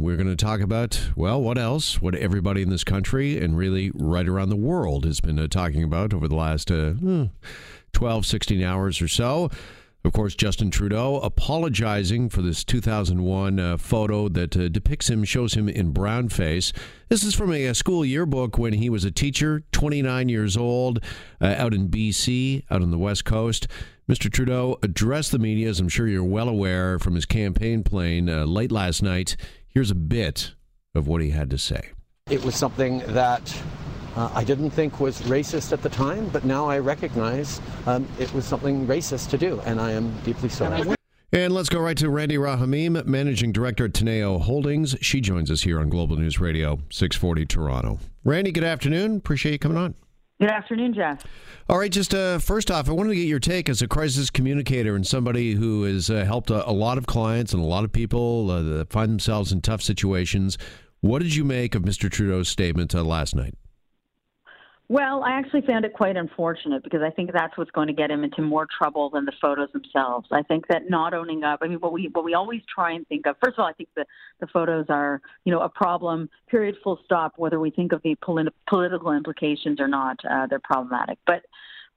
we're going to talk about, well, what else? What everybody in this country and really right around the world has been uh, talking about over the last uh, hmm, 12, 16 hours or so. Of course, Justin Trudeau apologizing for this 2001 uh, photo that uh, depicts him, shows him in brown face. This is from a, a, school yearbook when he was a teacher, 29 years old, uh, out in BC, out on the West Coast. Mr. Trudeau addressed the media, as I'm sure you're well aware, from his campaign plane uh, late last night. Here's a bit of what he had to say. It was something that uh, I didn't think was racist at the time, but now I recognize um, it was something racist to do, and I am deeply sorry. And let's go right to Randi Rahamim, Managing Director at Teneo Holdings. She joins us here on Global News Radio, 640 Toronto. Randi, good afternoon. Appreciate you coming on. Good afternoon, Jeff. All right, just uh, first off, I wanted to get your take as a crisis communicator and somebody who has uh, helped a, a, lot of clients and a lot of people uh, that find themselves in tough situations. What did you make of Mr. Trudeau's statement uh, last night? Well, I actually found it quite unfortunate because I think that's what's going to get him into more trouble than the photos themselves. I think that not owning up. I mean, what we what we always try and think of. First of all, I think the the photos are you know a problem. Period. Full stop. Whether we think of the polit- political implications or not, uh, they're problematic. But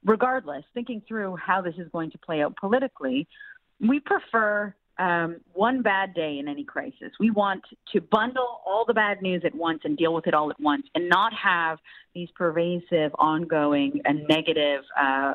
regardless, thinking through how this is going to play out politically, we prefer um, one bad day in any crisis. We want to bundle all the bad news at once and deal with it all at once, and not have these pervasive, ongoing, and negative. Uh,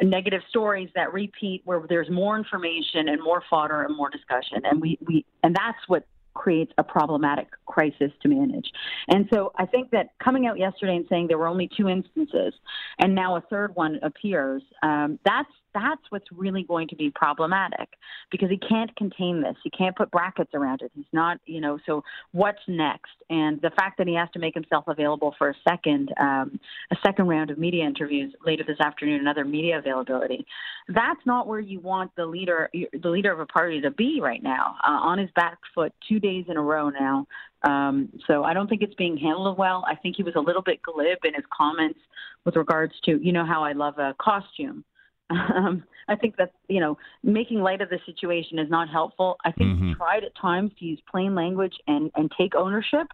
negative stories that repeat where there's more information and more fodder and more discussion and we, we and that's what creates a problematic crisis to manage. And so I think that coming out yesterday and saying there were only two instances and now a third one appears, um, that's that's what's really going to be problematic because he can't contain this. He can't put brackets around it. He's not, you know, so what's next? And the fact that he has to make himself available for a second, um, a second round of media interviews later this afternoon, another media availability, that's not where you want the leader, the leader of a party to be right now, uh, on his back foot two days in a row now. Um, so I don't think it's being handled well. I think he was a little bit glib in his comments with regards to, you know, how I love a costume. Um, I think that you know making light of the situation is not helpful. I think mm-hmm. he tried at times to use plain language and and take ownership,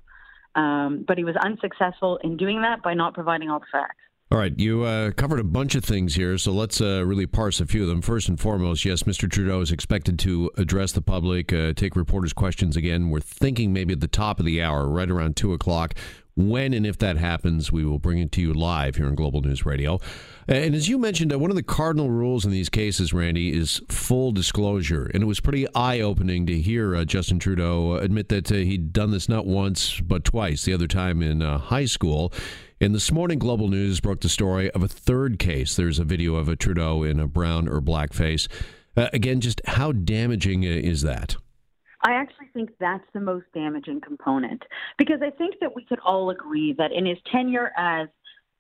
um, but he was unsuccessful in doing that by not providing all the facts. All right, you uh, covered a bunch of things here, so let's uh, really parse a few of them. First and foremost, yes, Mr. Trudeau is expected to address the public, uh, take reporters' questions again. We're thinking maybe at the top of the hour, right around 2 o'clock. When and if that happens, we will bring it to you live here on Global News Radio. And as you mentioned, uh, one of the cardinal rules in these cases, Randi, is full disclosure. And it was pretty eye opening to hear uh, Justin Trudeau admit that uh, he'd done this not once, but twice, the other time in uh, high school. And this morning, Global News broke the story of a third case. There's a video of a Trudeau in a brown or black face. Uh, again, just how damaging uh, is that? I actually think that's the most damaging component because I think that we could all agree that in his tenure as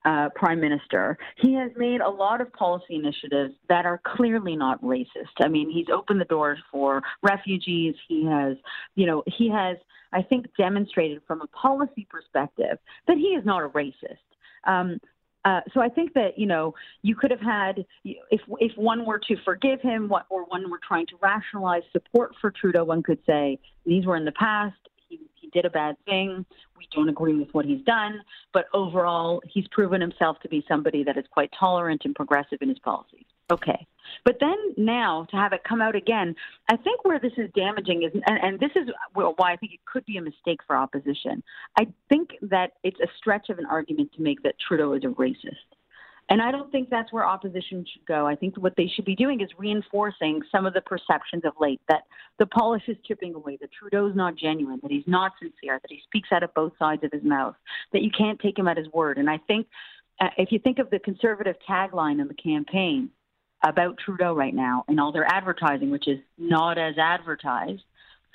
uh, prime minister, he has made a lot of policy initiatives that are clearly not racist. I mean, he's opened the doors for refugees. He has, you know, he has, I think, demonstrated from a policy perspective that he is not a racist. Um, uh, so I think that you know you could have had if if one were to forgive him, what, or one were trying to rationalize support for Trudeau, one could say these were in the past. He, he did a bad thing. We don't agree with what he's done, but overall, he's proven himself to be somebody that is quite tolerant and progressive in his policies. Okay. But then now to have it come out again, I think where this is damaging is, and, and this is why I think it could be a mistake for opposition. I think that it's a stretch of an argument to make that Trudeau is a racist. And I don't think that's where opposition should go. I think what they should be doing is reinforcing some of the perceptions of late that the polish is chipping away, that Trudeau's not genuine, that he's not sincere, that he speaks out of both sides of his mouth, that you can't take him at his word. And I think uh, if you think of the conservative tagline in the campaign, about Trudeau right now and all their advertising, which is not as advertised,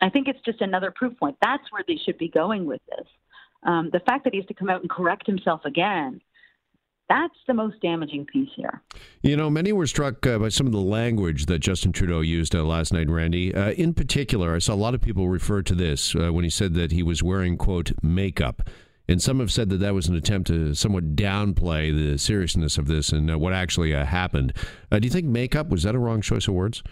I think it's just another proof point. That's where they should be going with this. Um, the fact that he has to come out and correct himself again, that's the most damaging piece here. You know, many were struck uh, by some of the language that Justin Trudeau used uh, last night, Randi. Uh, in particular, I saw a lot of people refer to this uh, when he said that he was wearing, quote, makeup. And some have said that that was an attempt to somewhat downplay the seriousness of this and uh, what actually uh, happened. Uh, do you think makeup was that a wrong choice of words?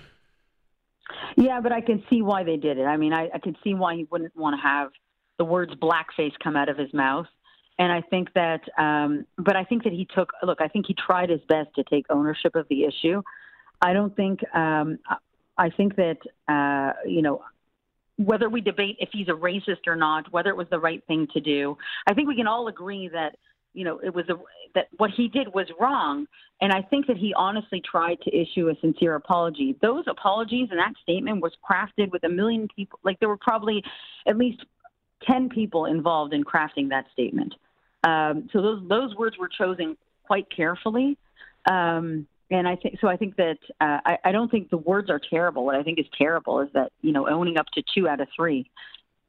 Yeah, but I can see why they did it. I mean, I, I can see why he wouldn't want to have the words blackface come out of his mouth. And I think that, um, but I think that he took, look, I think he tried his best to take ownership of the issue. I don't think, um, I think that, uh, you know, whether we debate if he's a racist or not, whether it was the right thing to do, I think we can all agree that you know it was a, that what he did was wrong, and I think that he honestly tried to issue a sincere apology. Those apologies and that statement was crafted with a million people. Like there were probably at least ten people involved in crafting that statement. Um, so those those words were chosen quite carefully. Um, and I think so. I think that uh, I, I don't think the words are terrible. What I think is terrible is that you know owning up to two out of three,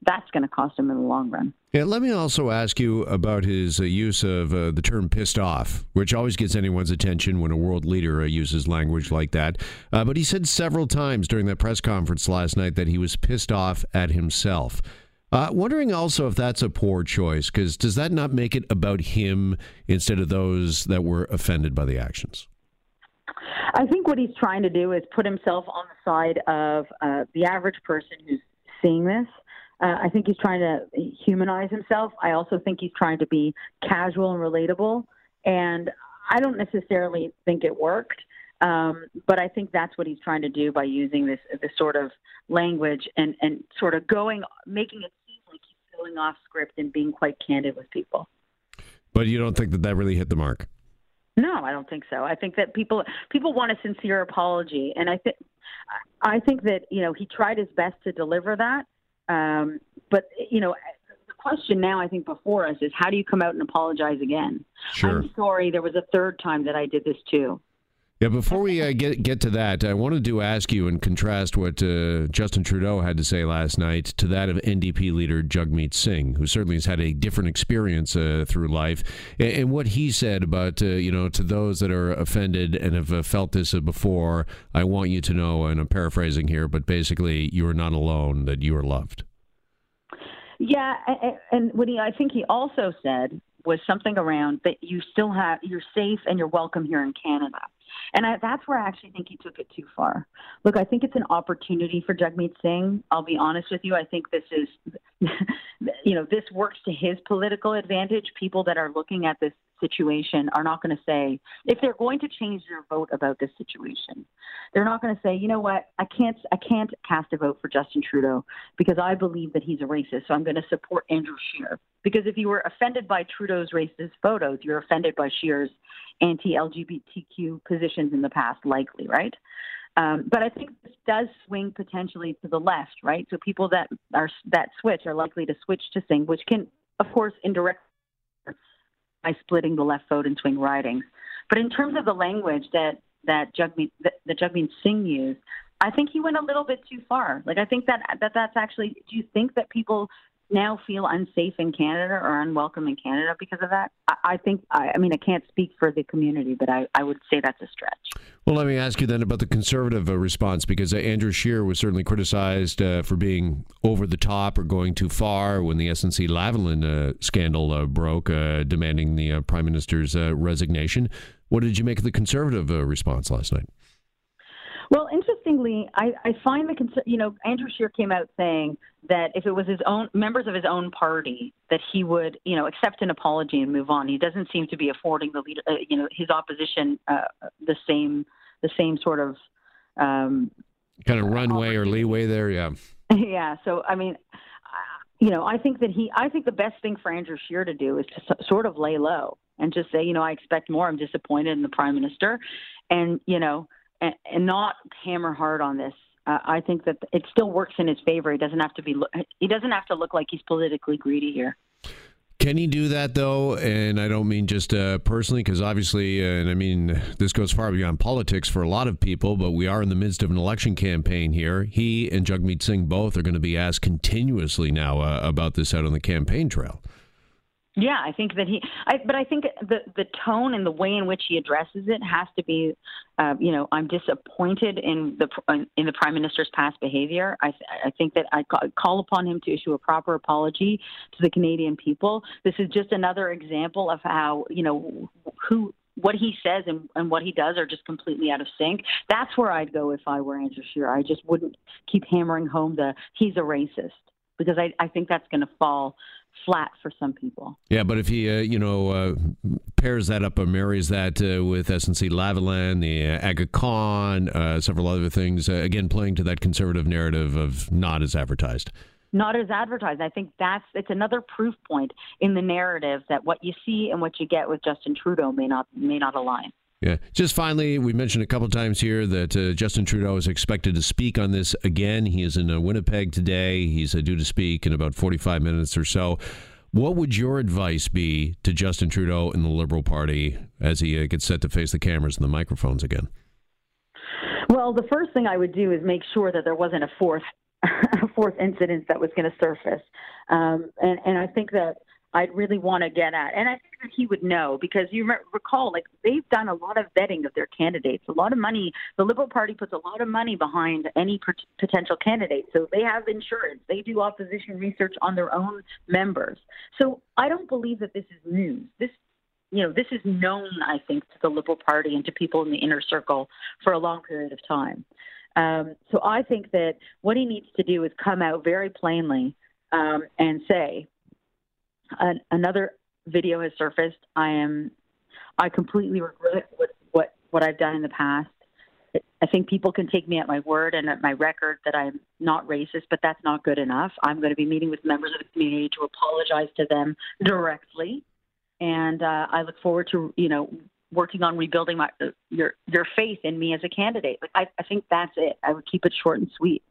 that's going to cost him in the long run. Yeah, let me also ask you about his uh, use of uh, the term "pissed off," which always gets anyone's attention when a world leader uh, uses language like that. Uh, but he said several times during that press conference last night that he was pissed off at himself. Uh, wondering also if that's a poor choice, because does that not make it about him instead of those that were offended by the actions? I think what he's trying to do is put himself on the side of uh, the average person who's seeing this. Uh, I think he's trying to humanize himself. I also think he's trying to be casual and relatable. And I don't necessarily think it worked, um, but I think that's what he's trying to do by using this this sort of language and and sort of going, making it seem like he's going off script and being quite candid with people. But you don't think that that really hit the mark? No, I don't think so. I think that people people want a sincere apology, and I think I think that you know he tried his best to deliver that. Um, but you know, the question now I think before us is how do you come out and apologize again? Sure. I'm sorry. There was a third time that I did this too. Yeah, before we uh, get get to that, I wanted to ask you and contrast what uh, Justin Trudeau had to say last night to that of NDP leader Jagmeet Singh, who certainly has had a different experience uh, through life, and, and, what he said about uh, you know to those that are offended and have uh, felt this uh, before. I want you to know, and I'm paraphrasing here, but basically, you are not alone; that you are loved. Yeah, and what he I think he also said was something around that you still have you're safe and you're welcome here in Canada. And I, that's where I actually think he took it too far. Look, I think it's an opportunity for Jagmeet Singh. I'll be honest with you. I think this is, you know, this works to his political advantage. People that are looking at this situation are not going to say if they're going to change their vote about this situation they're not going to say you know what? I can't i can't cast a vote for justin trudeau because i believe that he's a racist so i'm going to support andrew scheer. Because if you were offended by trudeau's racist photos you're offended by scheer's anti-lgbtq positions in the past likely right um, but I think this does swing potentially to the left, right? So people that are that switch are likely to switch to Singh, which can, of course, indirectly by splitting the left vote and swing ridings. But in terms of the language that that Jagmeet that, that Jagmeet Singh used, I think he went a little bit too far. Like I think that that that's actually. Do you think that people now feel unsafe in Canada or unwelcome in Canada because of that? I, I think, I, I, mean, I can't speak for the community, but I, I would say that's a stretch. Well, let me ask you then about the conservative uh, response because uh, Andrew Scheer was certainly criticized uh, for being over the top or going too far when the SNC Lavalin uh, scandal broke, demanding the Prime Minister's resignation. What did you make of the conservative response last night? Well, interestingly, I, I find the concern. you know Andrew Scheer came out saying that if it was his own members of his own party, that he would you know accept an apology and move on. He doesn't seem to be affording the leader, uh, you know, his opposition uh, the same the same sort of um, kind of runway or leeway there. Yeah. Yeah. So I mean, you know, I think that he, I think the best thing for Andrew Scheer to do is to sort of lay low and just say, you know, I expect more. I'm disappointed in the prime minister, and you know and, and not hammer hard on this. Uh, I think that it still works in his favor. He doesn't have to be. He doesn't have to look like he's politically greedy here. Can he do that though? And I don't mean just uh, personally, because obviously, uh, and I mean this goes far beyond politics for a lot of people. But we are in the midst of an election campaign here. He and Jagmeet Singh both are going to be asked continuously now uh, about this out on the campaign trail. Yeah, I think that he. I, but I think the the tone and the way in which he addresses it has to be, uh, you know, I'm disappointed in the in the prime minister's past behavior. I I think that I call upon him to issue a proper apology to the Canadian people. This is just another example of how you know who what he says and, and what he does are just completely out of sync. That's where I'd go if I were Andrew Scheer. I just wouldn't keep hammering home the he's a racist because I, I think that's going to fall flat for some people. Yeah, but if he, uh, you know, uh, pairs that up or marries that uh, with SNC Lavalin, the uh, Aga Khan, uh, several other things, uh, again, playing to that conservative narrative of not as advertised. Not as advertised. I think that's it's another proof point in the narrative that what you see and what you get with Justin Trudeau may not may not align. Yeah. Just finally, we mentioned a couple times here that uh, Justin Trudeau is expected to speak on this again. He is in uh, Winnipeg today. He's uh, due to speak in about 45 minutes or so. What would your advice be to Justin Trudeau and the Liberal Party as he uh, gets set to face the cameras and the microphones again? Well, the first thing I would do is make sure that there wasn't a fourth fourth incident that was going to surface, um, and and I think that I'd really want to get at. And I think that he would know because you recall, like, they've done a lot of vetting of their candidates. A lot of money, the Liberal Party puts a lot of money behind any potential candidate. So they have insurance, they do opposition research on their own members. So I don't believe that this is news. This you know, this is known, I think, to the Liberal Party and to people in the inner circle for a long period of time. Um, so I think that what he needs to do is come out very plainly um, and say, an, another video has surfaced. I am, I completely regret what, what, what I've done in the past. I think people can take me at my word and at my record that I'm not racist, but that's not good enough. I'm going to be meeting with members of the community to apologize to them directly, and uh, I look forward to you know working on rebuilding my your your faith in me as a candidate. Like I, I think that's it. I would keep it short and sweet.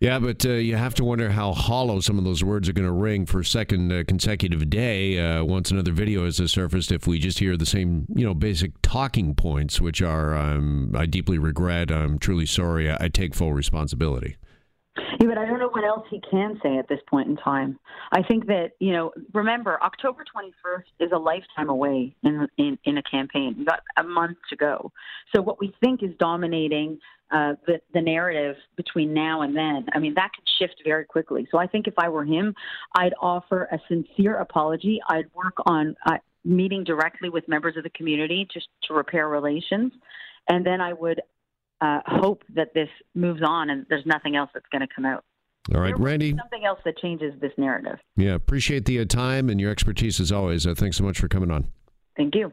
Yeah, but uh, you have to wonder how hollow some of those words are going to ring for a second uh, consecutive day uh, once another video has surfaced. If we just hear the same, you know, basic talking points, which are, um, I deeply regret, I'm truly sorry, I, I take full responsibility. Yeah, but I don't know what else he can say at this point in time. I think that you know, remember, October 21st is a lifetime away in in, in a campaign. Got a month to go. So what we think is dominating uh, the the narrative between now and then, I mean, that could shift very quickly. So I think if I were him, I'd offer a sincere apology. I'd work on uh, meeting directly with members of the community just to repair relations, and then I would uh, hope that this moves on and there's nothing else that's going to come out. All right, Randi. Something else that changes this narrative. Yeah, appreciate the uh, time and your expertise as always. Uh, thanks so much for coming on. Thank you.